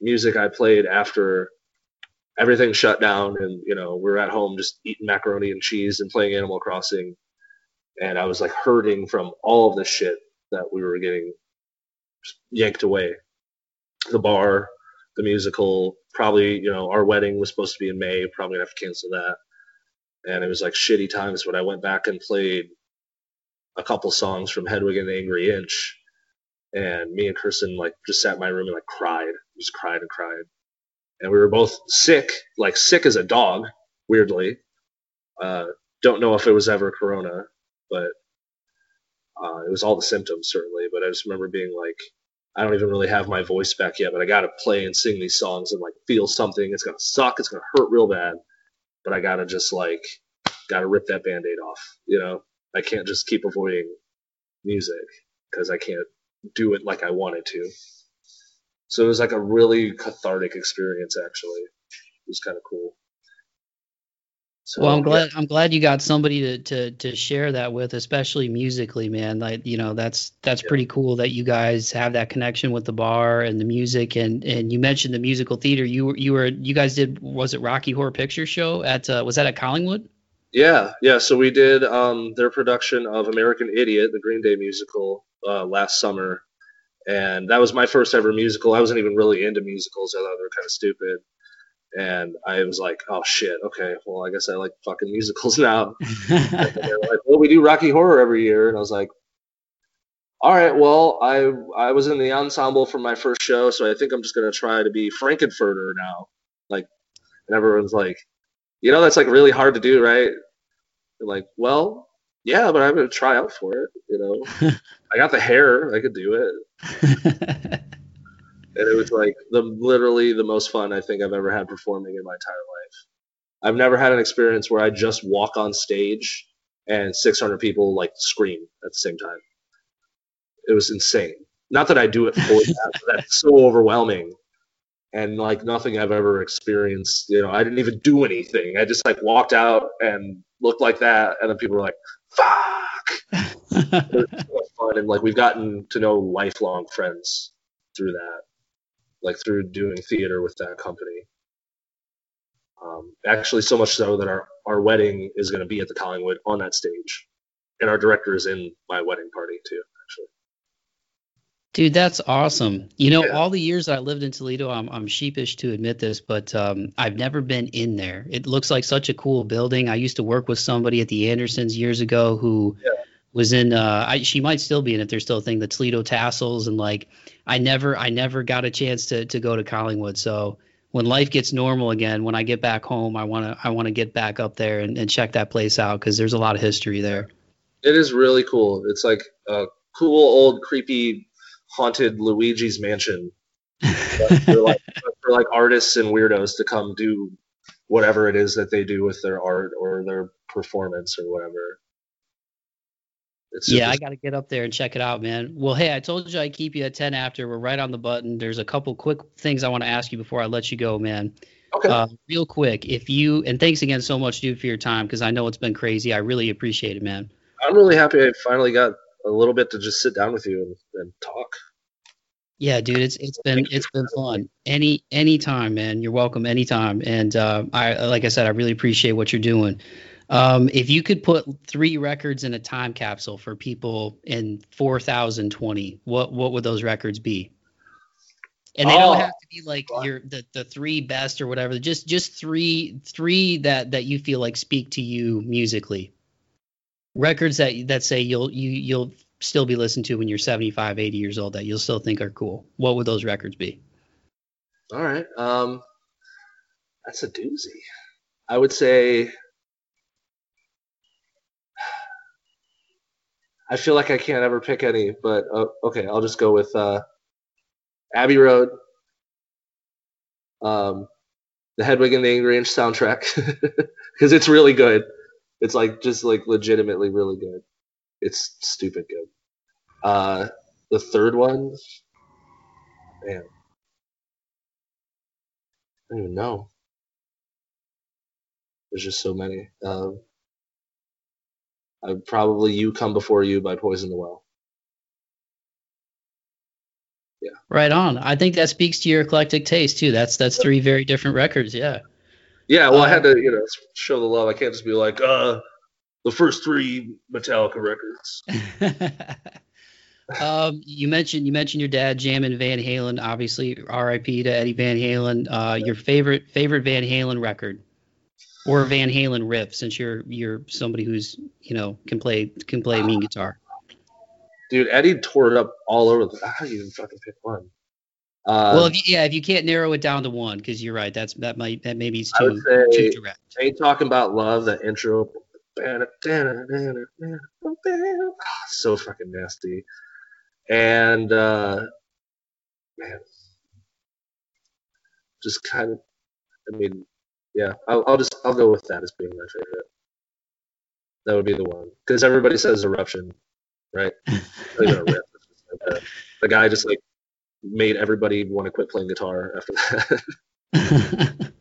music I played after everything shut down, and you know we were at home just eating macaroni and cheese and playing Animal Crossing, and I was like hurting from all of the shit that we were getting yanked away. The bar, the musical, probably you know our wedding was supposed to be in May, probably gonna have to cancel that and it was like shitty times when I went back and played a couple songs from Hedwig and the Angry Inch. And me and Kirsten like just sat in my room and like cried. Just cried and cried. And we were both sick like sick as a dog weirdly. Uh, don't know if it was ever corona but uh, it was all the symptoms certainly. But I just remember being like I don't even really have my voice back yet but I gotta play and sing these songs and like feel something. It's gonna suck. It's gonna hurt real bad. But I gotta just like gotta rip that band-aid off. You know, I can't just keep avoiding music because I can't do it like I wanted to. So it was like a really cathartic experience. Actually, it was kind of cool. So, Well, I'm yeah. glad I'm glad you got somebody to, to to share that with, especially musically, man. Like you know, that's that's Yeah. pretty cool that you guys have that connection with the bar and the music. And and you mentioned the musical theater. You were you were you guys did was it Rocky Horror Picture Show at uh, was that at Collingwood? Yeah, yeah. So we did um, their production of American Idiot, the Green Day musical, uh, last summer, and that was my first ever musical. I wasn't even really into musicals. I thought they were kind of stupid, and I was like, "Oh shit, okay, well I guess I like fucking musicals now." And they were like, "Well, we do Rocky Horror every year," and I was like, "All right, well I I was in the ensemble for my first show, so I think I'm just gonna try to be Frank-N-Furter now." Like, and everyone's like, "You know that's like really hard to do, right?" I'm like, well, yeah, but I'm gonna try out for it. You know, I got the hair, I could do it, and it was like the literally the most fun I think I've ever had performing in my entire life. I've never had an experience where I just walk on stage and 600 people like scream at the same time. It was insane. Not that I do it for that, but that's so overwhelming. And like nothing I've ever experienced, you know, I didn't even do anything. I just like walked out and looked like that, and then people were like, "Fuck!" It was fun, and like we've gotten to know lifelong friends through that. like through doing theater with that company. Um, actually, so much so that our, our wedding is going to be at the Collingwood on that stage, and our director is in my wedding party too. Dude, that's awesome. You know, Yeah. all the years I lived in Toledo, I'm, I'm sheepish to admit this, but um, I've never been in there. It looks like such a cool building. I used to work with somebody at the Andersons years ago who Yeah. was in. Uh, I, she might still be in it. There's still a thing, the Toledo Tassels, and like, I never, I never got a chance to to go to Collingwood. So when life gets normal again, when I get back home, I wanna, I wanna get back up there and, and check that place out because there's a lot of history there. it is really cool. It's like a cool old creepy haunted Luigi's Mansion for like for like artists and weirdos to come do whatever it is that they do with their art or their performance or whatever. It's Yeah, I got to get up there and check it out, man. Well, hey, I told you I'd keep you at 10 after. We're right on the button. There's a couple quick things I want to ask you before I let you go, man. okay. Uh, real quick, if you, and thanks again so much, dude, for your time, because I know it's been crazy. I really appreciate it, man. I'm really happy I finally got a little bit to just sit down with you and, and talk. Yeah, dude, it's it's been it's been fun. Any anytime, man. You're welcome anytime. And uh, I like I said, I really appreciate what you're doing. Um, if you could put three records in a time capsule for people in 4020, what what would those records be? And they don't Oh. have to be like your the, the three best or whatever. Just just three three that that you feel like speak to you musically. Records that that say you'll you you'll still be listened to when you're 75, 80 years old that you'll still think are cool. What would those records be? All right. Um, that's a doozy. I would say. I feel like I can't ever pick any, but uh, okay, I'll just go with uh, Abbey Road, um, the Hedwig and the Angry Inch soundtrack, because it's really good. It's like just like legitimately really good. It's stupid good. Uh, the third one, man, I don't even know. There's just so many. Um, I probably "You Come Before You" by Poison the Well. Yeah. Right on. I think that speaks to your eclectic taste too. That's that's three very different records. Yeah. Yeah, well, I had Um, to, you know, show the love. I can't just be like, uh, the first three Metallica records. um, you mentioned you mentioned your dad jamming Van Halen. Obviously, R.I.P. to Eddie Van Halen. Uh, your favorite favorite Van Halen record, or Van Halen riff, since you're you're somebody who's you know can play can play mean guitar. Dude, Eddie tore it up all over. The, how do you even fucking pick one? Uh, well, if you, yeah, if you can't narrow it down to one, because you're right, that's that might that maybe is too too direct. ain't talking about love. That intro, so fucking nasty. And uh, man, just kind of. I mean, yeah, I'll, I'll just I'll go with that as being my favorite. That would be the one because everybody says eruption, right? Not even a riff, it's just like the, the guy just like made everybody want to quit playing guitar after that.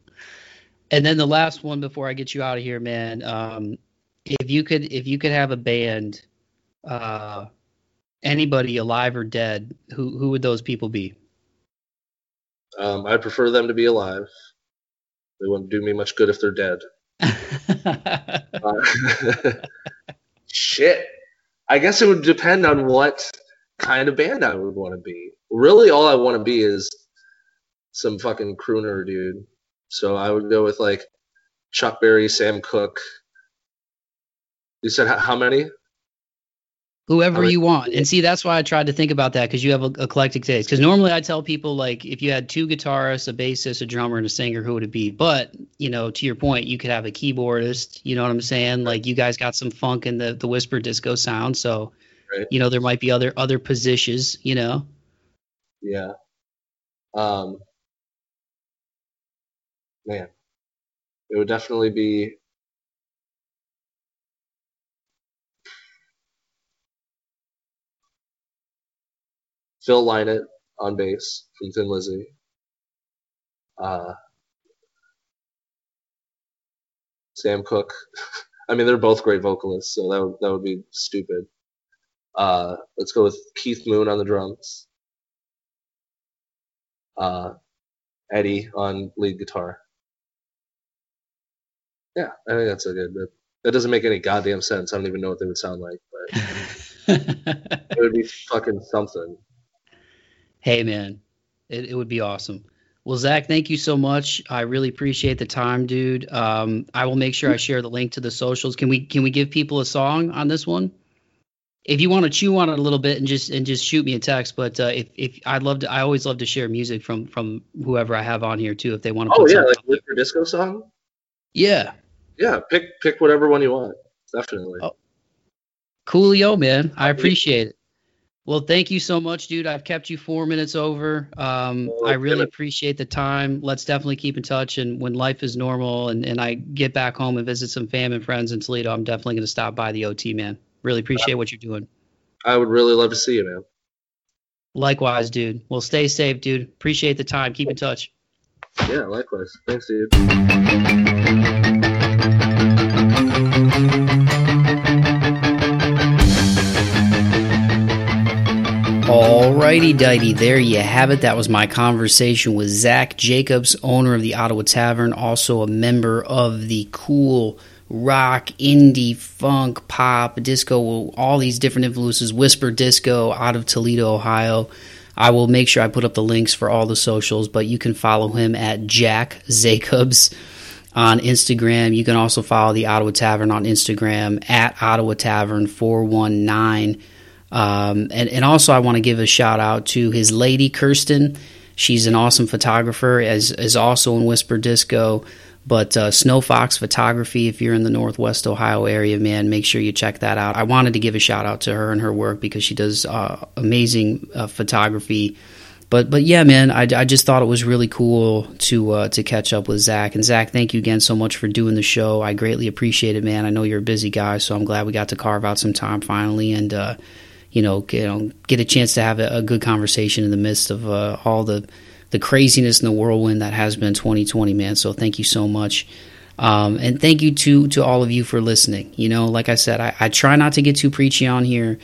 and then the last one before I get you out of here, man. Um, if you could, if you could have a band, uh, anybody alive or dead, who who would those people be? um, I'd prefer them to be alive. They wouldn't do me much good if they're dead. Uh, shit. I guess it would depend on what kind of band I would want to be. Really, all I want to be is some fucking crooner dude. So I would go with like Chuck Berry, Sam Cooke. You said how, how many? Whoever you want, and see that's why I tried to think about that because you have a eclectic taste. Because normally I tell people like if you had two guitarists, a bassist, a drummer, and a singer, who would it be? But you know, to your point, you could have a keyboardist. You know what I'm saying? Like you guys got some funk in the the whisper disco sound, so Right. you know there might be other other positions. You know. Yeah. Um, man, it would definitely be. Phil Lynott on bass from Thin Lizzy. Uh, Sam Cooke. I mean, they're both great vocalists, so that would, that would be stupid. Uh, let's go with Keith Moon on the drums. Uh, Eddie on lead guitar. Yeah, I think that's a good. That, that doesn't make any goddamn sense. I don't even know what they would sound like, but it would be fucking something. Hey, man, it, it would be awesome. Well, Zack, thank you so much. I really appreciate the time, dude. Um, I will make sure I share the link to the socials. Can we can we give people a song on this one? If you want to chew on it a little bit and just and just shoot me a text, but uh, if if I'd love to, I always love to share music from from whoever I have on here too. If they want to. Oh yeah, like Whisper Disco song. Yeah. Yeah, pick pick whatever one you want. Definitely. Oh. Coolio, man. I appreciate it. Well, thank you so much, dude. I've kept you four minutes over. Um, I really appreciate the time. Let's definitely keep in touch. And when life is normal and, and I get back home and visit some fam and friends in Toledo, I'm definitely going to stop by the OT, man. Really appreciate what you're doing. I would really love to see you, man. Likewise, dude. Well, stay safe, dude. Appreciate the time. Keep in touch. Yeah, likewise. Thanks, dude. Alrighty, dighty, there you have it. That was my conversation with Zack Jacobs, owner of the Ottawa Tavern, also a member of the cool rock, indie, funk, pop, disco, all these different influences, whisper disco out of Toledo, Ohio. I will make sure I put up the links for all the socials, but you can follow him at Jack Jacobs on Instagram. You can also follow the Ottawa Tavern on Instagram at Ottawa Tavern 419. Um, and, and also, I want to give a shout out to his lady, Kirsten. She's an awesome photographer, as is also in Whisper Disco. But uh, Snowfox Photography, if you're in the Northwest Ohio area, man, make sure you check that out. I wanted to give a shout out to her and her work because she does uh, amazing uh, photography. But but yeah, man, I, I just thought it was really cool to uh, to catch up with Zack. And Zack, thank you again so much for doing the show. I greatly appreciate it, man. I know you're a busy guy, so I'm glad we got to carve out some time finally and uh, you know, you know, get a chance to have a, a good conversation in the midst of uh, all the the craziness and the whirlwind that has been 2020, man. So thank you so much. Um, and thank you to to all of you for listening. You know, like I said, I, I, try not to get too preachy on here.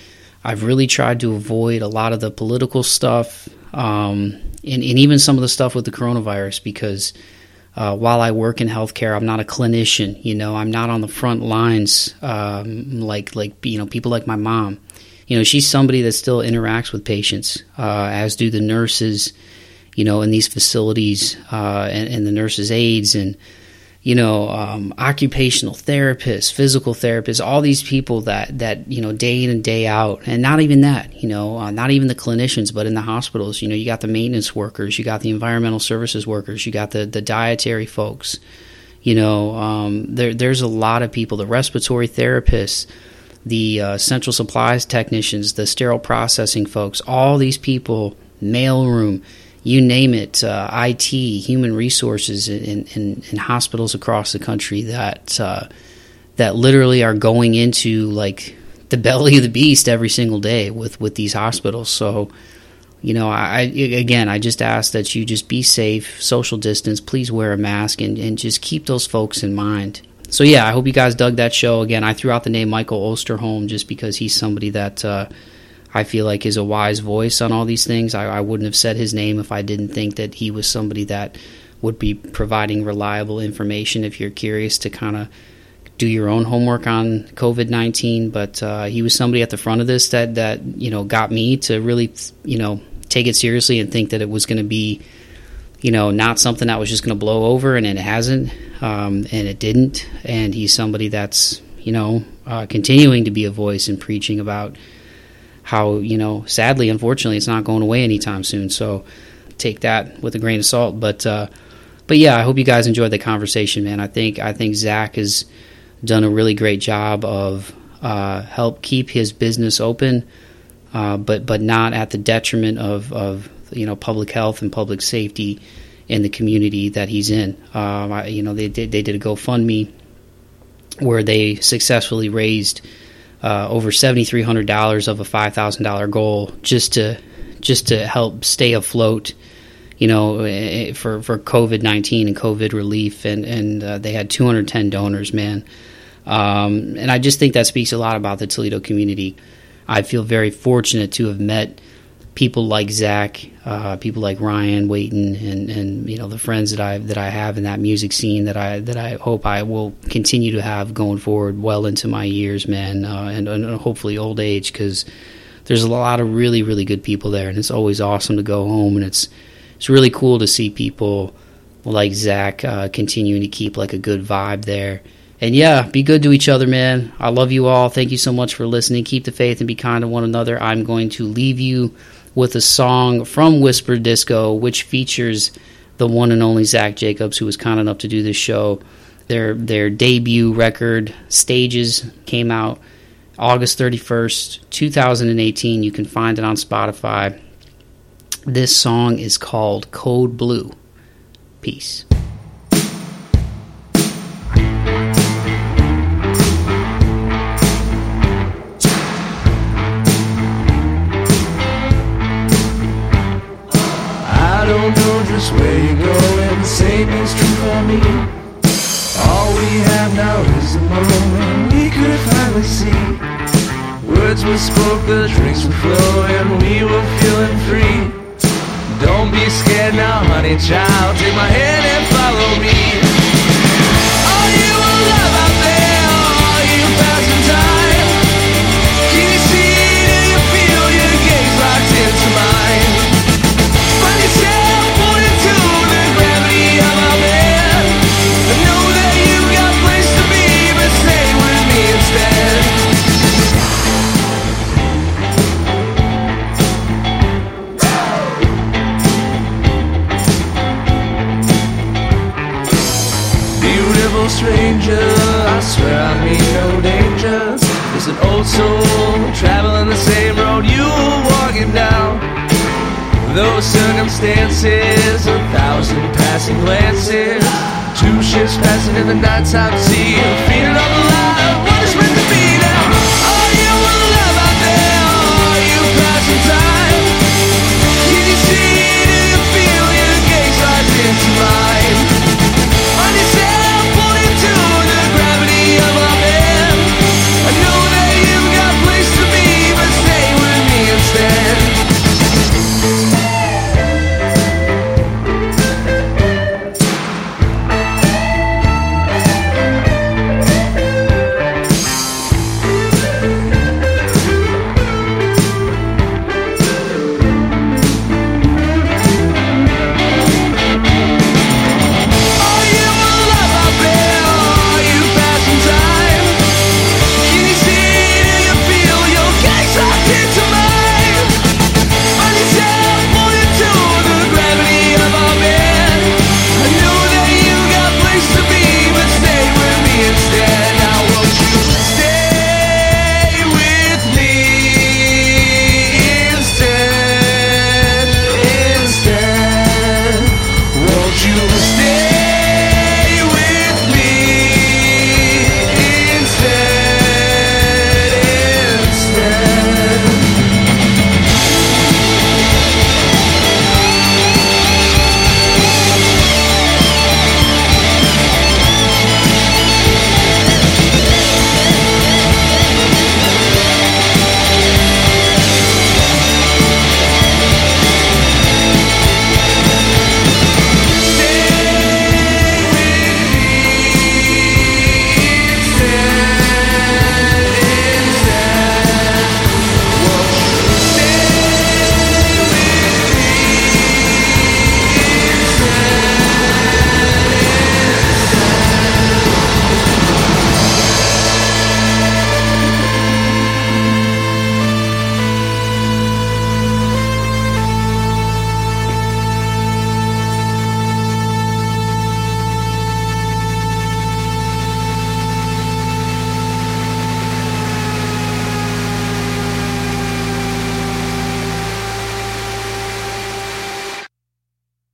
I've really tried to avoid a lot of the political stuff um, and, and, even some of the stuff with the coronavirus because uh, while I work in healthcare, I'm not a clinician. You know, I'm not on the front lines um, like like you know people like my mom you know, she's somebody that still interacts with patients, uh, as do the nurses, you know, in these facilities, uh, and, and, the nurses' aides, and you know, um, occupational therapists, physical therapists, all these people that that you know, day in and day out, and not even that, you know, uh, not even the clinicians, but in the hospitals, you know, you got the maintenance workers, you got the environmental services workers, you got the the dietary folks, you know, um, there there's a lot of people, the respiratory therapists the uh, central supplies technicians, the sterile processing folks, all these people, mailroom, you name it, uh, IT, human resources in, in, in, hospitals across the country that uh, that literally are going into like the belly of the beast every single day with with these hospitals. So, you know, I again, I just ask that you just be safe, social distance, please wear a mask, and, and just keep those folks in mind so yeah, I hope you guys dug that show. Again, I threw out the name Michael Osterholm just because he's somebody that uh, I feel like is a wise voice on all these things. I, I, wouldn't have said his name if I didn't think that he was somebody that would be providing reliable information. If you're curious to kind of do your own homework on COVID nineteen, but uh, he was somebody at the front of this that that you know got me to really you know take it seriously and think that it was going to be you know, not something that was just going to blow over, and it hasn't, um, and it didn't. And he's somebody that's, you know, uh, continuing to be a voice and preaching about how, you know, sadly, unfortunately, it's not going away anytime soon. So take that with a grain of salt. But, uh, but yeah, I hope you guys enjoyed the conversation, man. I think I think Zack has done a really great job of uh, help keep his business open, uh, but but not at the detriment of of you know public health and public safety in the community that he's in. Um, I, you know, they did they did a GoFundMe where they successfully raised uh, over seventy three hundred dollars of a five thousand dollar goal just to just to help stay afloat. You know, eh, eh, for for COVID nineteen and COVID relief, and and uh, they had two hundred ten donors, man. Um, and I just think that speaks a lot about the Toledo community. I feel very fortunate to have met people like Zack, uh, people like Ryan Waiton, and and you know the friends that I that I have in that music scene that I that I hope I will continue to have going forward well into my years, man, uh, and, and hopefully old age because there's a lot of really really good people there, and it's always awesome to go home, and it's it's really cool to see people like Zack uh, continuing to keep like a good vibe there. And yeah, be good to each other, man. I love you all. Thank you so much for listening. Keep the faith and be kind to one another. I'm going to leave you with a song from Whisper Disco, which features the one and only Zack Jacobs, who was kind enough to do this show. Their their debut record, Stages, came out August 31st, 2018. You can find it on Spotify. This song is called Code Blue. Peace. Just where you're going, the same is true for me. All we have now is the moment we could finally see. Words were spoke, the drinks were flowing, we were feeling free. Don't be scared now, honey child, take my hand and follow me. Stranger, I swear I mean no danger. There's an old soul traveling the same road you were walking down. Those circumstances, a thousand passing glances, two ships passing in the nighttime sea, feeding on the line. What is